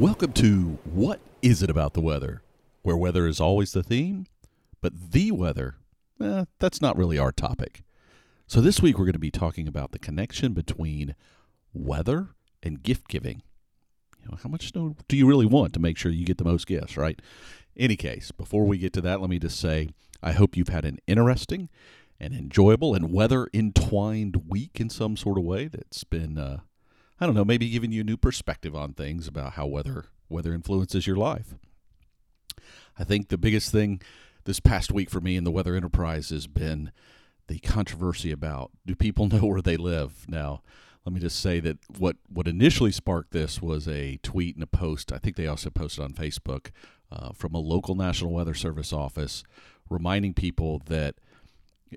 Welcome to What Is It About the Weather? Where weather is always the theme, but the weather, eh, that's not really our topic. So this week we're going to be talking about the connection between weather and gift giving. You know, how much snow do you really want to make sure you get the most gifts, right? Any case, before we get to that, let me just say I hope you've had an interesting and enjoyable and weather entwined week in some sort of way that's been uh, I don't know, maybe giving you a new perspective on things about how weather weather influences your life. I think the biggest thing this past week for me in the weather enterprise has been the controversy about do people know where they live now let me just say that what what initially sparked this was a tweet and a post i think they also posted on facebook uh, from a local national weather service office reminding people that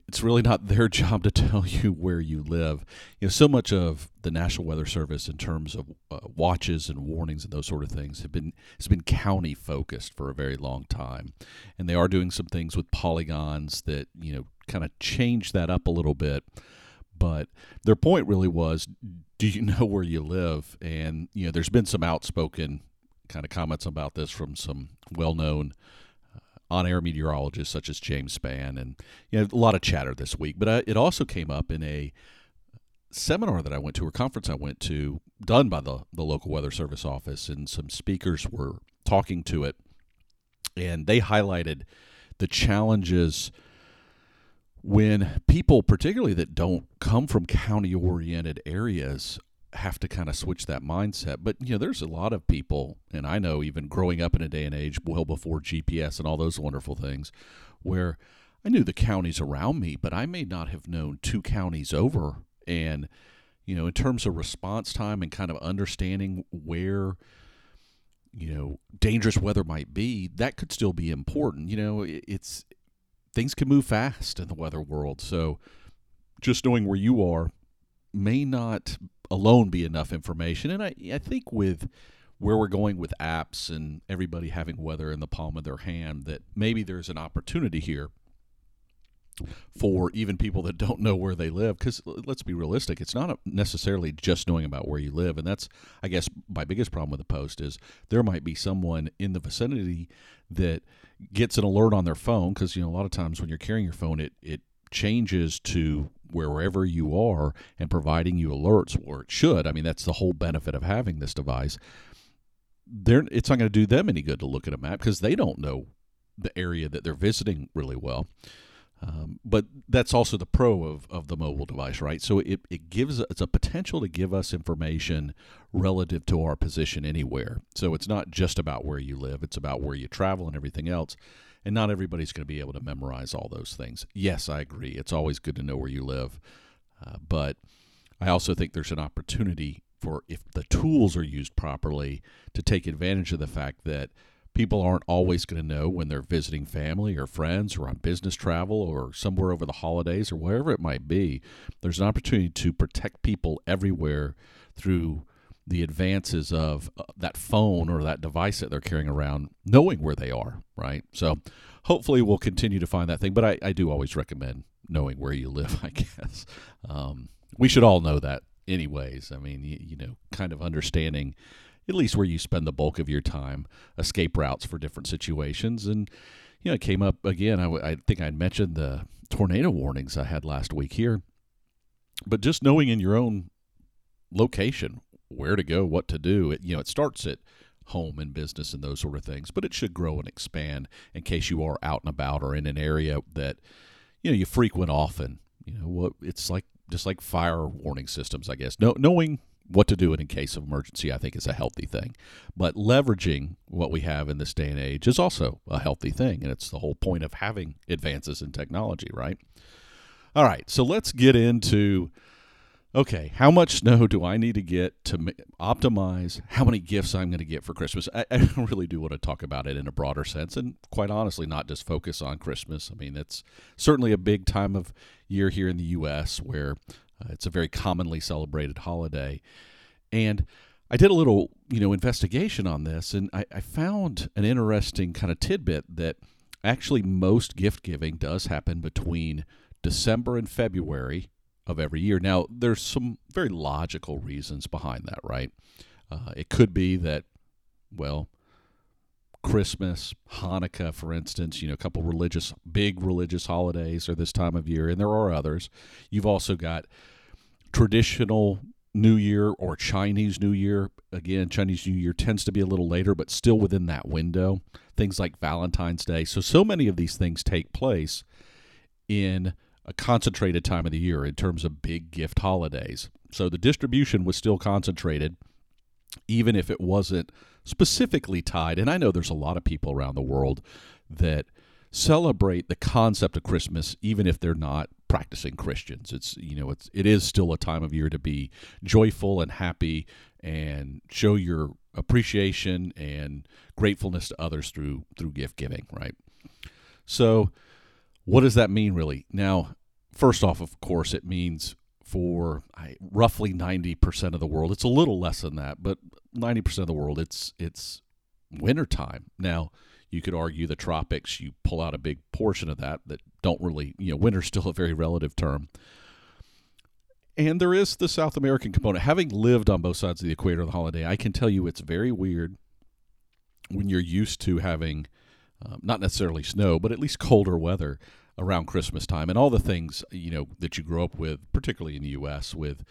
it's really not their job to tell you where you live. You know, so much of the National Weather Service, in terms of uh, watches and warnings and those sort of things, have been has been county focused for a very long time, and they are doing some things with polygons that you know kind of change that up a little bit. But their point really was, do you know where you live? And you know, there's been some outspoken kind of comments about this from some well-known on-air meteorologists such as James Spann, and you know a lot of chatter this week. But uh, it also came up in a seminar that I went to or conference I went to, done by the the local weather service office, and some speakers were talking to it, and they highlighted the challenges when people, particularly that don't come from county oriented areas, have to kind of switch that mindset. But you know, there's a lot of people, and I know even growing up in a day and age well before GPS and all those wonderful things, where I knew the counties around me, but I may not have known two counties over. And you know, in terms of response time and kind of understanding where you know dangerous weather might be, that could still be important. You know, it's things can move fast in the weather world, so just knowing where you are may not alone be enough information. And I, I think with where we're going with apps and everybody having weather in the palm of their hand, that maybe there's an opportunity here for even people that don't know where they live. Because let's be realistic, it's not necessarily just knowing about where you live. And that's, I guess, my biggest problem with the post is there might be someone in the vicinity that gets an alert on their phone. Because, you know, a lot of times when you're carrying your phone, it, it changes to wherever you are and providing you alerts, where it should. I mean, that's the whole benefit of having this device. They're, it's not going to do them any good to look at a map because they don't know the area that they're visiting really well. Um, but that's also the pro of, of the mobile device, right? So it, it gives it's a potential to give us information relative to our position anywhere. So it's not just about where you live; it's about where you travel and everything else and not everybody's going to be able to memorize all those things. Yes, I agree. It's always good to know where you live, uh, but I also think there's an opportunity for if the tools are used properly to take advantage of the fact that people aren't always going to know when they're visiting family or friends or on business travel or somewhere over the holidays or wherever it might be. There's an opportunity to protect people everywhere through the advances of uh, that phone or that device that they're carrying around, knowing where they are, right? So hopefully we'll continue to find that thing. But I, I do always recommend knowing where you live, I guess. Um, we should all know that, anyways. I mean, you, you know, kind of understanding at least where you spend the bulk of your time, escape routes for different situations. And, you know, it came up again. I, I think I mentioned the tornado warnings I had last week here. But just knowing in your own location where to go, what to do. It you know it starts at home and business and those sort of things, but it should grow and expand in case you are out and about or in an area that you know you frequent often. You know what it's like just like fire warning systems, I guess. No, knowing what to do in case of emergency, I think is a healthy thing. But leveraging what we have in this day and age is also a healthy thing, and it's the whole point of having advances in technology, right? All right, so let's get into okay, how much snow do I need to get to optimize how many gifts I'm going to get for Christmas? I, I, really do want to talk about it in a broader sense, and quite honestly, not just focus on Christmas. I mean, it's certainly a big time of year here in the U.S. where uh, it's a very commonly celebrated holiday, and I did a little, you know, investigation on this, and I, I found an interesting kind of tidbit that actually most gift giving does happen between December and February of every year. Now, there's some very logical reasons behind that, right? Uh, it could be that Well, Christmas, Hanukkah, for instance, you know, a couple religious, big religious holidays are this time of year, and there are others. You've also got traditional New Year or Chinese New Year. Again, Chinese New Year tends to be a little later, but still within that window. Things like Valentine's Day. So, so many of these things take place in a concentrated time of the year in terms of big gift holidays. So, the distribution was still concentrated, even if it wasn't specifically tied. And I know there's a lot of people around the world that celebrate the concept of Christmas, even if they're not practicing Christians. It's you know it's it is still a time of year to be joyful and happy and show your appreciation and gratefulness to others through through gift giving, right? So what does that mean really? Now, first off, of course, it means for roughly 90% of the world. It's a little less than that, but 90% of the world it's it's wintertime. Now, you could argue the tropics, you pull out a big portion of that that don't really, you know, winter's still a very relative term. And there is the South American component. Having lived on both sides of the equator the holiday, I can tell you it's very weird when you're used to having um, not necessarily snow, but at least colder weather around Christmas time and all the things, you know, that you grow up with, particularly in the U.S., with,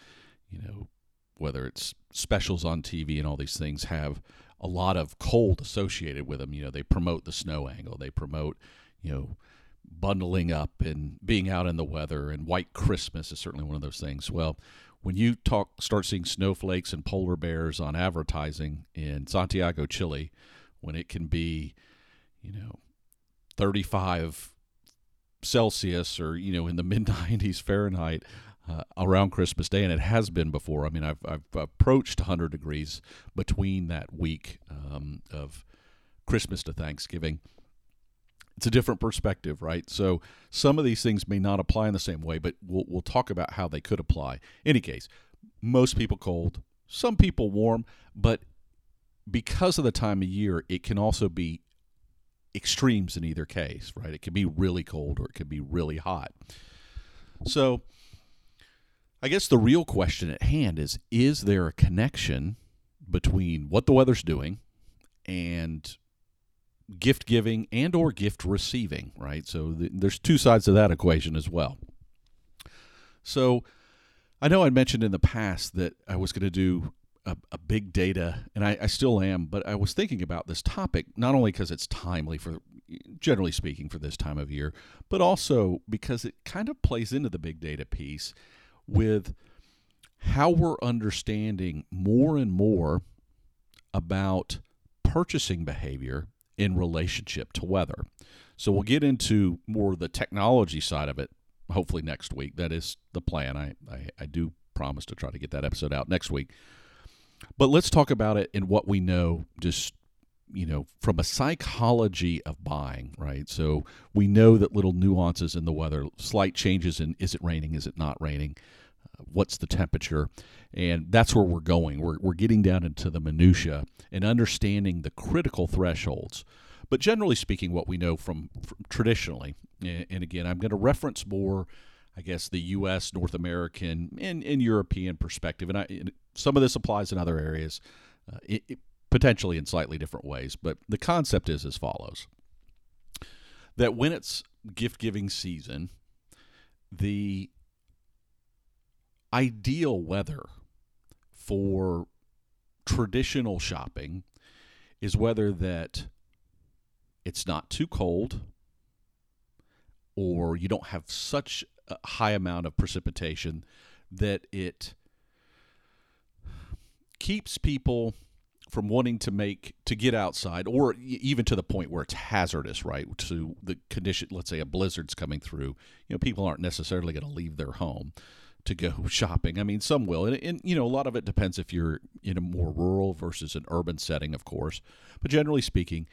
you know, whether it's specials on TV and all these things have a lot of cold associated with them. You know, they promote the snow angle, they promote, you know, bundling up and being out in the weather, and White Christmas is certainly one of those things. Well, when you talk, start seeing snowflakes and polar bears on advertising in Santiago, Chile, when it can be, you know, 35 Celsius or you know in the mid 90s Fahrenheit, uh, around Christmas Day, and it has been before. I mean, I've, I've approached 100 degrees between that week um, of Christmas to Thanksgiving. It's a different perspective, right? So some of these things may not apply in the same way, but we'll, we'll talk about how they could apply. Any case, most people cold, some people warm, but because of the time of year, it can also be extremes in either case, right? It can be really cold or it can be really hot. So I guess the real question at hand is is there a connection between what the weather's doing and gift giving and or gift receiving, right? So th- there's two sides to that equation as well. So I know I mentioned in the past that I was going to do a, a, big data, and I, I, still am, but I was thinking about this topic not only because it's timely for, generally speaking, for this time of year, but also because it kind of plays into the big data piece with how we're understanding more and more about purchasing behavior in relationship to weather. So we'll get into more the technology side of it hopefully next week. That is the plan. I, I, I do promise to try to get that episode out next week. But let's talk about it in what we know just you know from a psychology of buying right? So we know that little nuances in the weather slight changes in is it raining is it not raining? Uh, what's the temperature? And that's where we're going. We're, we're getting down into the minutia and understanding the critical thresholds. But generally speaking what we know from, from traditionally and, and again i'm going to reference more I guess the U.S., North American, and, and European perspective, and, I, and some of this applies in other areas. Uh, it, it, potentially in slightly different ways. But the concept is as follows that when it's gift giving season, the ideal weather for traditional shopping is whether that it's not too cold or you don't have such a high amount of precipitation that it keeps people from wanting to make to get outside or even to the point where it's hazardous right to the condition let's say a blizzard's coming through you know people aren't necessarily going to leave their home to go shopping. I mean some will and, and you know a lot of it depends if you're in a more rural versus an urban setting of course. But generally speaking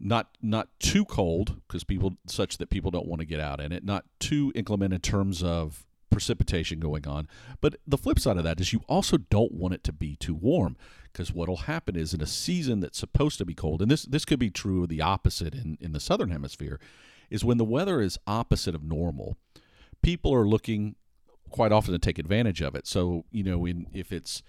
not not too cold because people such that people don't want to get out in it not too inclement in terms of precipitation going on. But the flip side of that is you also don't want it to be too warm because what'll happen is in a season that's supposed to be cold, and this this could be true of the opposite in, in the southern hemisphere, is when the weather is opposite of normal, people are looking quite often to take advantage of it. So, you know, in if it's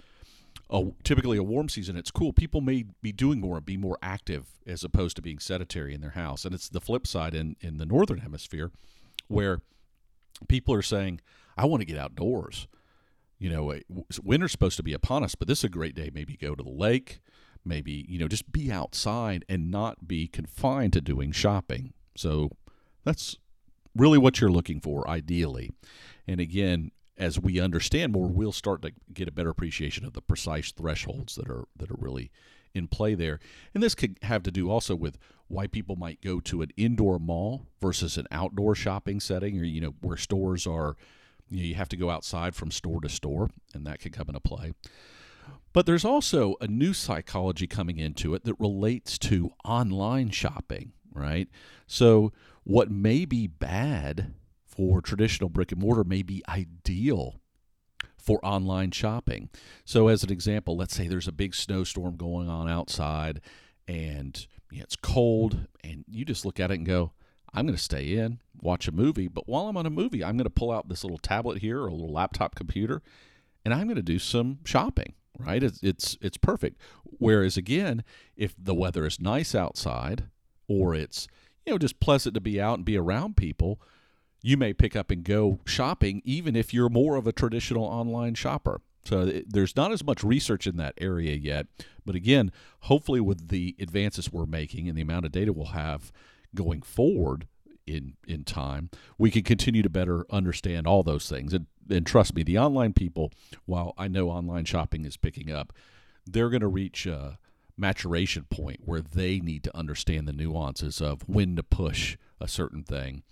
a, typically a warm season, it's cool. People may be doing more, and be more active as opposed to being sedentary in their house. And it's the flip side in, in the northern hemisphere where people are saying, I want to get outdoors. You know, eh, winter's supposed to be upon us, but this is a great day. Maybe go to the lake, maybe, you know, just be outside and not be confined to doing shopping. So that's really what you're looking for, ideally. And again, as we understand more, we'll start to get a better appreciation of the precise thresholds that are that are really in play there. And this could have to do also with why people might go to an indoor mall versus an outdoor shopping setting, or you know where stores are. You, know, you have to go outside from store to store, and that could come into play. But there's also a new psychology coming into it that relates to online shopping, right? So what may be bad for traditional brick and mortar may be ideal for online shopping. So, as an example, let's say there's a big snowstorm going on outside and know, it's cold, and you just look at it and go, I'm going to stay in, watch a movie. But while I'm on a movie, I'm going to pull out this little tablet here or a little laptop computer, and I'm going to do some shopping. Right? It's it's it's perfect. Whereas again, if the weather is nice outside, or it's you know just pleasant to be out and be around people, you may pick up and go shopping even if you're more of a traditional online shopper. So eh, there's not as much research in that area yet. But again, hopefully, with the advances we're making and the amount of data we'll have going forward in in time, we can continue to better understand all those things. And, and trust me, the online people, while I know online shopping is picking up, they're going to reach a maturation point where they need to understand the nuances of when to push a certain thing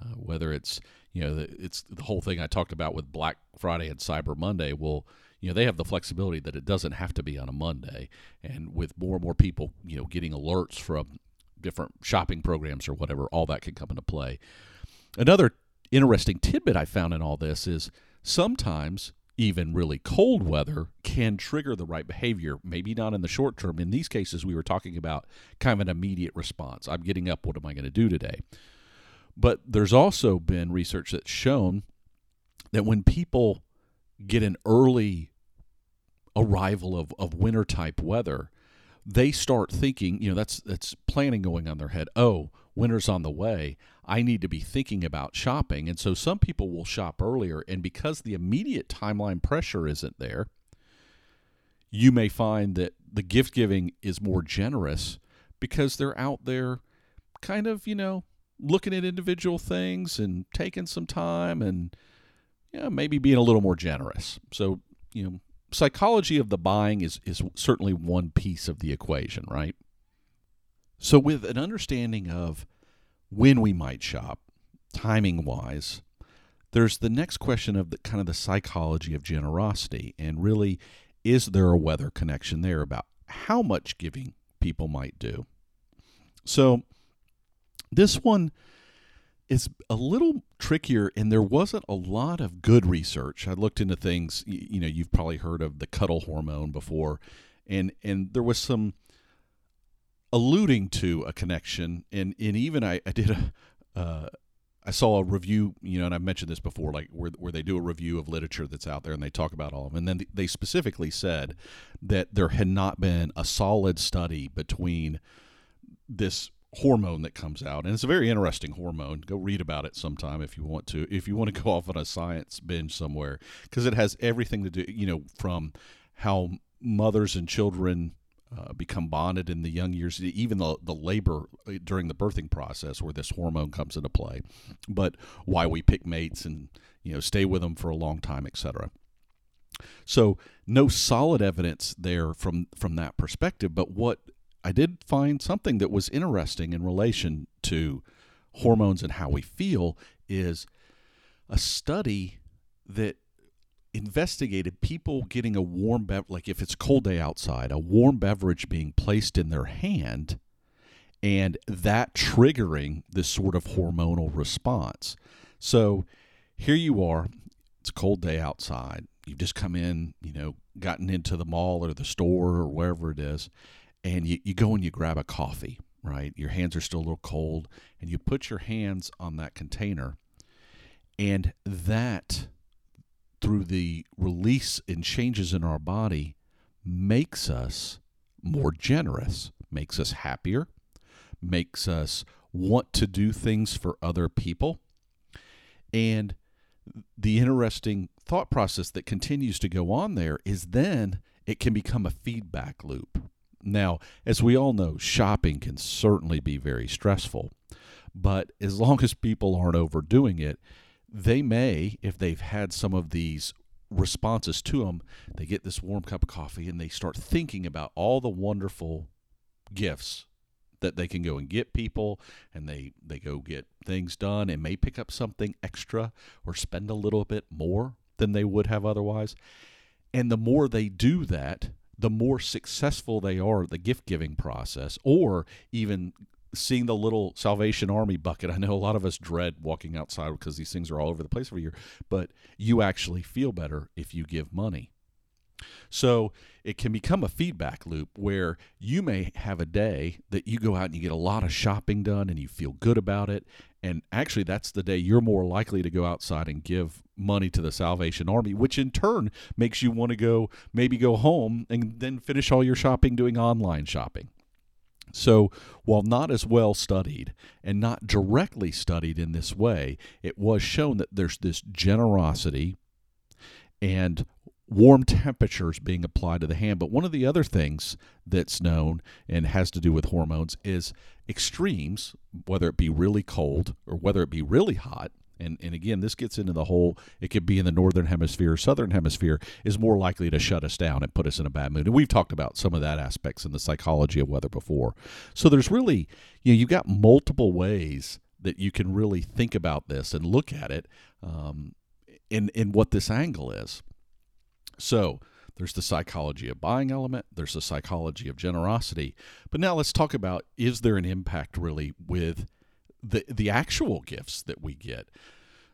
uh, whether it's you know the, it's the whole thing I talked about with Black Friday and Cyber Monday. Well, you know they have the flexibility that it doesn't have to be on a Monday, and with more and more people you know getting alerts from different shopping programs or whatever, all that can come into play. Another interesting tidbit I found in all this is sometimes even really cold weather can trigger the right behavior, maybe not in the short term. In these cases, we were talking about kind of an immediate response. I'm getting up, what am I going to do today? But there's also been research that's shown that when people get an early arrival of, of winter type weather, they start thinking, you know, that's that's planning going on their head. Oh, winter's on the way. I need to be thinking about shopping. And so some people will shop earlier and because the immediate timeline pressure isn't there, you may find that the gift giving is more generous because they're out there kind of, you know, looking at individual things and taking some time and you know, maybe being a little more generous. So, you know, psychology of the buying is, is certainly one piece of the equation, right? So, with an understanding of when we might shop, timing wise, there's the next question of the kind of the psychology of generosity. And really, is there a weather connection there about how much giving people might do? So, this one is a little trickier, and there wasn't a lot of good research. I looked into things. You, know, you've probably heard of the cuddle hormone before, and and there was some alluding to a connection, and and even I, I did a. Uh, I saw a review, you know, and I've mentioned this before, like where, where they do a review of literature that's out there and they talk about all of them. And then they specifically said that there had not been a solid study between this hormone that comes out and it's a very interesting hormone. Go read about it sometime if you want to if you want to go off on a science binge somewhere because it has everything to do you know from how mothers and children uh, become bonded in the young years even the, the labor uh, during the birthing process where this hormone comes into play. But why we pick mates and you know stay with them for a long time etc so no solid evidence there from from that perspective but what I did find something that was interesting in relation to hormones and how we feel is a study that investigated people getting a warm beverage, like if it's cold day outside, a warm beverage being placed in their hand and that triggering this sort of hormonal response. So here you are, it's a cold day outside. You've just come in, you know, gotten into the mall or the store or wherever it is, and you, you go and you grab a coffee, right? Your hands are still a little cold, and you put your hands on that container, and that, through the release and changes in our body, makes us more generous, makes us happier, makes us want to do things for other people. And the interesting thought process that continues to go on there is then it can become a feedback loop. Now, as we all know, shopping can certainly be very stressful, but as long as people aren't overdoing it, they may, if they've had some of these responses to them, they get this warm cup of coffee and they start thinking about all the wonderful gifts that they can go and get people and they they go get things done and may pick up something extra or spend a little bit more than they would have otherwise. And the more they do that the more successful they are at the gift giving process or even seeing the little salvation army bucket. I know a lot of us dread walking outside because these things are all over the place every year but you actually feel better if you give money so it can become a feedback loop where you may have a day that you go out and you get a lot of shopping done and you feel good about it. And actually, that's the day you're more likely to go outside and give money to the Salvation Army, which in turn makes you want to go maybe go home and then finish all your shopping doing online shopping. So, while not as well studied and not directly studied in this way, it was shown that there's this generosity and warm temperatures being applied to the hand. But one of the other things that's known and has to do with hormones is extremes, whether it be really cold or whether it be really hot. And, and again, this gets into the whole, it could be in the northern hemisphere or southern hemisphere, is more likely to shut us down and put us in a bad mood. And we've talked about some of that aspects in the psychology of weather before. So there's really, you know, you've got multiple ways that you can really think about this and look at it um, in, in what this angle is. So there's the psychology of buying element, there's the psychology of generosity. But now let's talk about is there an impact really with the the actual gifts that we get?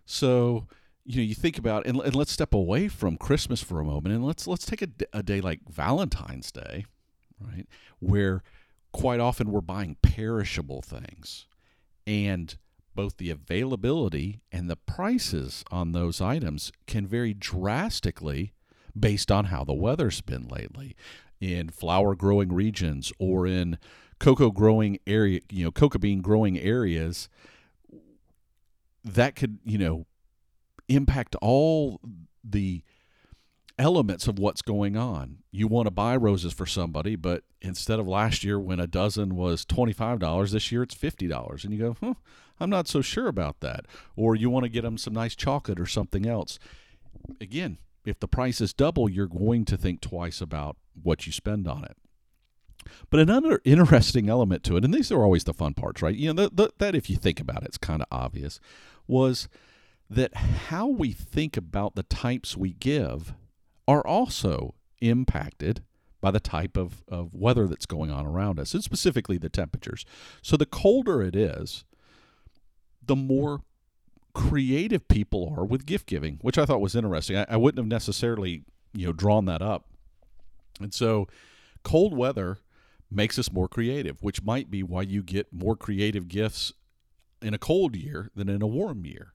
So you know you think about and, and let's step away from Christmas for a moment and let's let's take a, a day like Valentine's Day, right? Where quite often we're buying perishable things and both the availability and the prices on those items can vary drastically based on how the weather's been lately in flower growing regions or in cocoa growing area, you know, cocoa bean growing areas that could, you know, impact all the elements of what's going on. You want to buy roses for somebody, but instead of last year when a dozen was $25, this year it's $50. And you go, huh, I'm not so sure about that. Or you want to get them some nice chocolate or something else. Again, if the price is double, you're going to think twice about what you spend on it. But another interesting element to it, and these are always the fun parts, right? You know, the, the, that if you think about it, it's kind of obvious, was that how we think about the types we give are also impacted by the type of, of weather that's going on around us, and specifically the temperatures. So the colder it is, the more creative people are with gift giving, which I thought was interesting. I, I wouldn't have necessarily, you know, drawn that up. And so cold weather makes us more creative, which might be why you get more creative gifts in a cold year than in a warm year.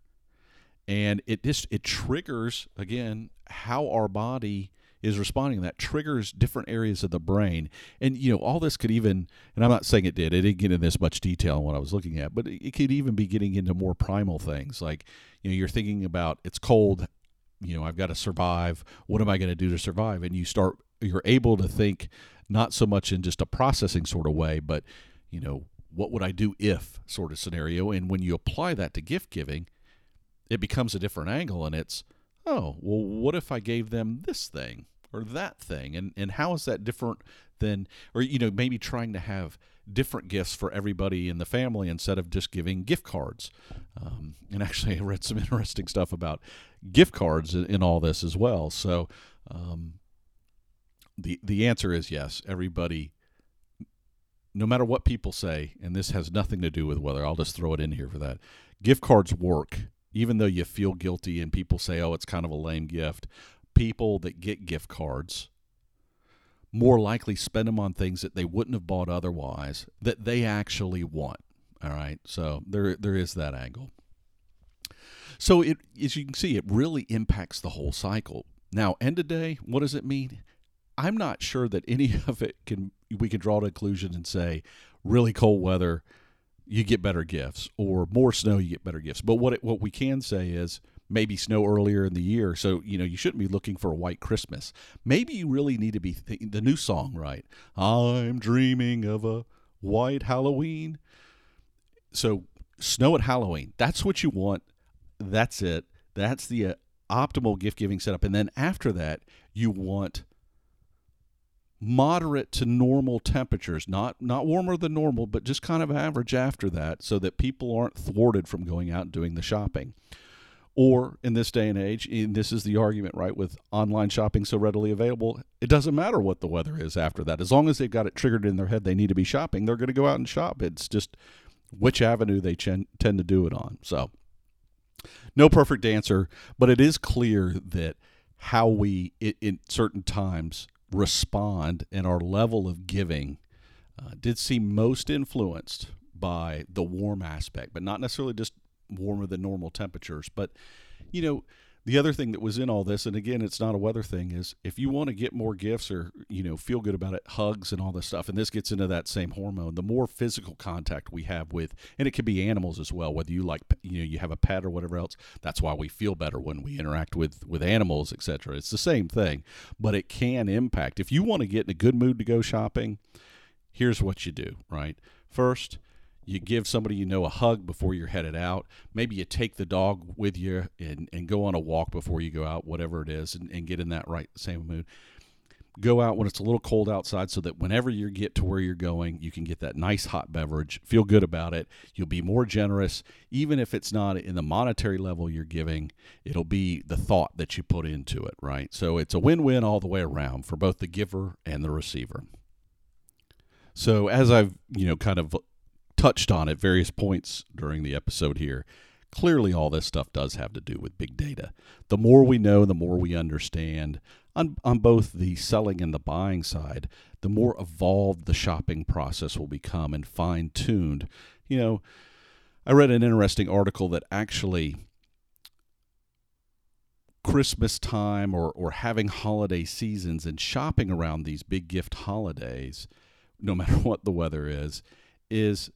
And it just it triggers again how our body is responding that triggers different areas of the brain. And you know all this could even and i'm not saying it did it didn't get in this much detail in what i was looking at but it, could even be getting into more primal things. Like you know you're thinking about it's cold you know i've got to survive what am i going to do to survive? And you start you're able to think not so much in just a processing sort of way but you know what would i do if sort of scenario. And when you apply that to gift giving it becomes a different angle and it's oh, well, what if I gave them this thing or that thing? And, and how is that different than, or, you know, maybe trying to have different gifts for everybody in the family instead of just giving gift cards. Um, and actually, I read some interesting stuff about gift cards in, in all this as well. So, um, the the answer is yes. Everybody, no matter what people say, and this has nothing to do with whether I'll just throw it in here for that. Gift cards work even though you feel guilty and people say, oh, it's kind of a lame gift, people that get gift cards more likely spend them on things that they wouldn't have bought otherwise that they actually want. All right. So there there is that angle. So it as you can see, it really impacts the whole cycle. Now, end of day, what does it mean? I'm not sure that any of it can we can draw a conclusion and say really cold weather you get better gifts or more snow you get better gifts. But what it, what we can say is maybe snow earlier in the year. So, you know, you shouldn't be looking for a white Christmas. Maybe you really need to be th- the new song, right? I'm dreaming of a white Halloween. So, snow at Halloween. That's what you want. That's it. That's the uh, optimal gift giving setup. And then after that, you want moderate to normal temperatures, not not warmer than normal, but just kind of average after that so that people aren't thwarted from going out and doing the shopping. Or in this day and age, and this is the argument, right, with online shopping so readily available, it doesn't matter what the weather is after that. As long as they've got it triggered in their head they need to be shopping, they're going to go out and shop. It's just which avenue they tend to do it on. So, no perfect answer, but it is clear that how we, in certain times, respond and our level of giving uh, did seem most influenced by the warm aspect, but not necessarily just warmer than normal temperatures. But, you know, the other thing that was in all this, and again, it's not a weather thing, is if you want to get more gifts or, you know, feel good about it, hugs and all this stuff, and this gets into that same hormone, the more physical contact we have with, and it could be animals as well, whether you like, you know, you have a pet or whatever else. That's why we feel better when we interact with, with animals, etc. It's the same thing, but it can impact. If you want to get in a good mood to go shopping, here's what you do, right? First, you give somebody you know a hug before you're headed out. Maybe you take the dog with you and, and go on a walk before you go out, whatever it is, and, and get in that right same mood. Go out when it's a little cold outside so that whenever you get to where you're going, you can get that nice hot beverage, feel good about it. You'll be more generous. Even if it's not in the monetary level you're giving, it'll be the thought that you put into it, right? So it's a win win all the way around for both the giver and the receiver. So as I've, you know, kind of touched on at various points during the episode here. Clearly, all this stuff does have to do with big data. The more we know, the more we understand on, on both the selling and the buying side, the more evolved the shopping process will become and fine tuned. You know, I read an interesting article that actually Christmas time or, or having holiday seasons and shopping around these big gift holidays, no matter what the weather is, is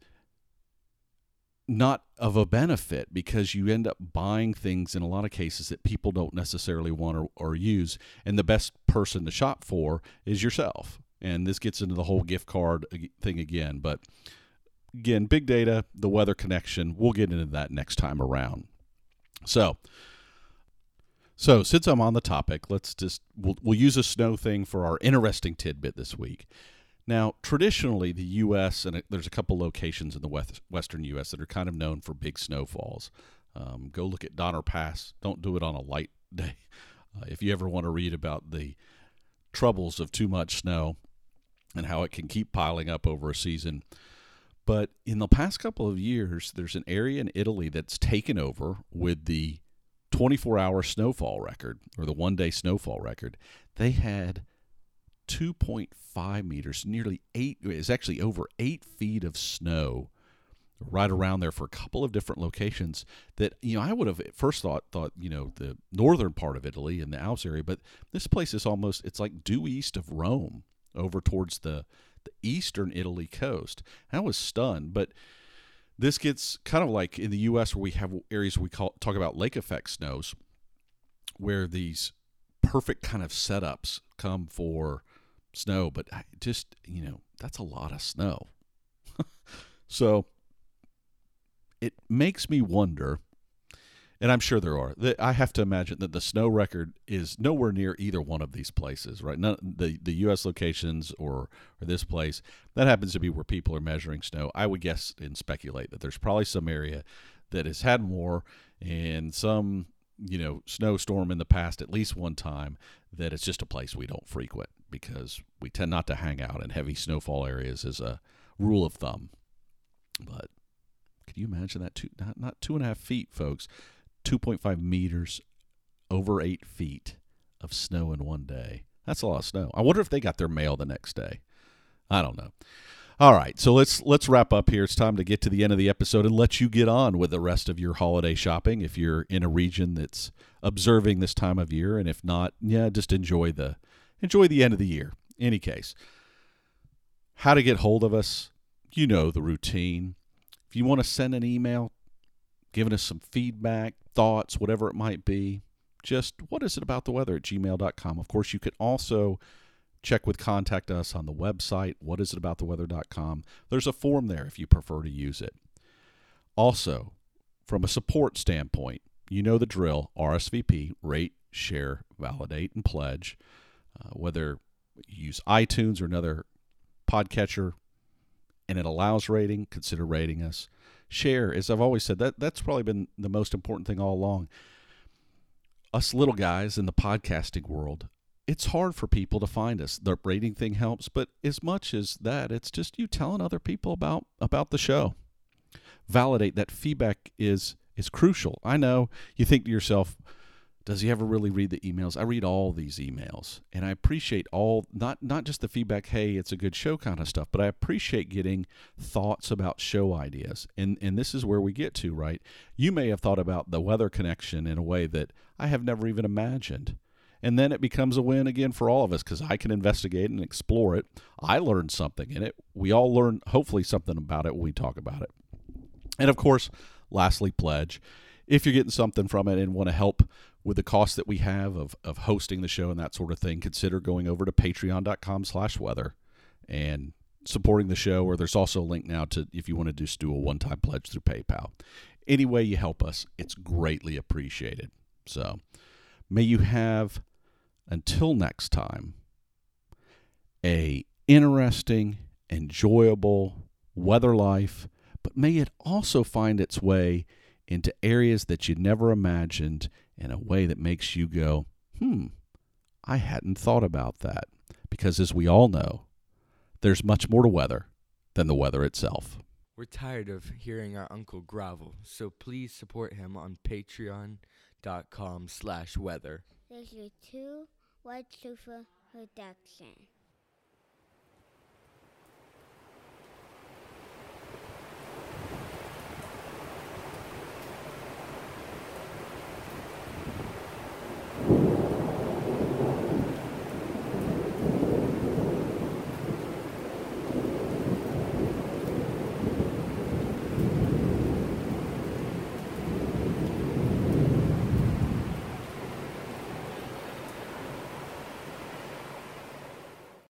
not of a benefit because you end up buying things in a lot of cases that people don't necessarily want or, or use. And the best person to shop for is yourself. And this gets into the whole gift card thing again. But again, big data, the weather connection, we'll get into that next time around. So, so since I'm on the topic, let's just we'll, we'll use a snow thing for our interesting tidbit this week. Now, traditionally, the U.S. and there's a couple locations in the west, western U.S. that are kind of known for big snowfalls. Um, go look at Donner Pass. Don't do it on a light day. Uh, if you ever want to read about the troubles of too much snow and how it can keep piling up over a season. But in the past couple of years, there's an area in Italy that's taken over with the 24 hour snowfall record or the one day snowfall record. They had 2.5 meters, nearly eight, is actually over eight feet of snow right around there for a couple of different locations that you know I would have at first thought thought you know the northern part of Italy and the Alps area but this place is almost it's like due east of Rome over towards the the eastern Italy coast. I was stunned but this gets kind of like in the US where we have areas we call talk about lake effect snows where these perfect kind of setups come for snow, but just, you know, that's a lot of snow. so it makes me wonder, and I'm sure there are, that I have to imagine that the snow record is nowhere near either one of these places, right? None, the, the U.S. locations or, or this place, that happens to be where people are measuring snow. I would guess and speculate that there's probably some area that has had more and some you know snowstorm in the past at least one time that it's just a place we don't frequent because we tend not to hang out in heavy snowfall areas as a rule of thumb. But can you imagine that? Two, not, not two and a half feet, folks, 2.5 meters over eight feet of snow in one day. That's a lot of snow. I wonder if they got their mail the next day. I don't know. All right, so let's let's wrap up here. It's time to get to the end of the episode and let you get on with the rest of your holiday shopping if you're in a region that's observing this time of year and if not, yeah, just enjoy the enjoy the end of the year. Any case, how to get hold of us, you know the routine. If you want to send an email, giving us some feedback, thoughts, whatever it might be, just what is it about the weather at gmail.com. Of course, you can also check with contact us on the website, whatisitabouttheweather.com. There's a form there if you prefer to use it. Also, from a support standpoint, you know the drill RSVP, rate, share, validate, and pledge. Uh, whether you use iTunes or another podcatcher and it allows rating, consider rating us. Share, as I've always said, that that's probably been the most important thing all along. Us little guys in the podcasting world, it's hard for people to find us. The rating thing helps, but as much as that, it's just you telling other people about about the show. Validate that feedback is is crucial. I know you think to yourself, does he ever really read the emails? I read all these emails and I appreciate all not not just the feedback, hey, it's a good show kind of stuff, but I appreciate getting thoughts about show ideas. And and this is where we get to, right? You may have thought about the weather connection in a way that I have never even imagined. And then it becomes a win again for all of us because I can investigate and explore it. I learned something in it. We all learn hopefully something about it when we talk about it. And of course, lastly, pledge. If you're getting something from it and want to help with the cost that we have of, of hosting the show and that sort of thing, consider going over to patreon.com slash weather and supporting the show. Or there's also a link now to if you want to just do a one time pledge through PayPal. Any way you help us, it's greatly appreciated. So may you have until next time a interesting, enjoyable weather life, but may it also find its way into areas that you never imagined in a way that makes you go, hmm, I hadn't thought about that. Because as we all know, there's much more to weather than the weather itself. We're tired of hearing our uncle grovel, so please support him on patreon.com slash weather. There's your two white sofa production.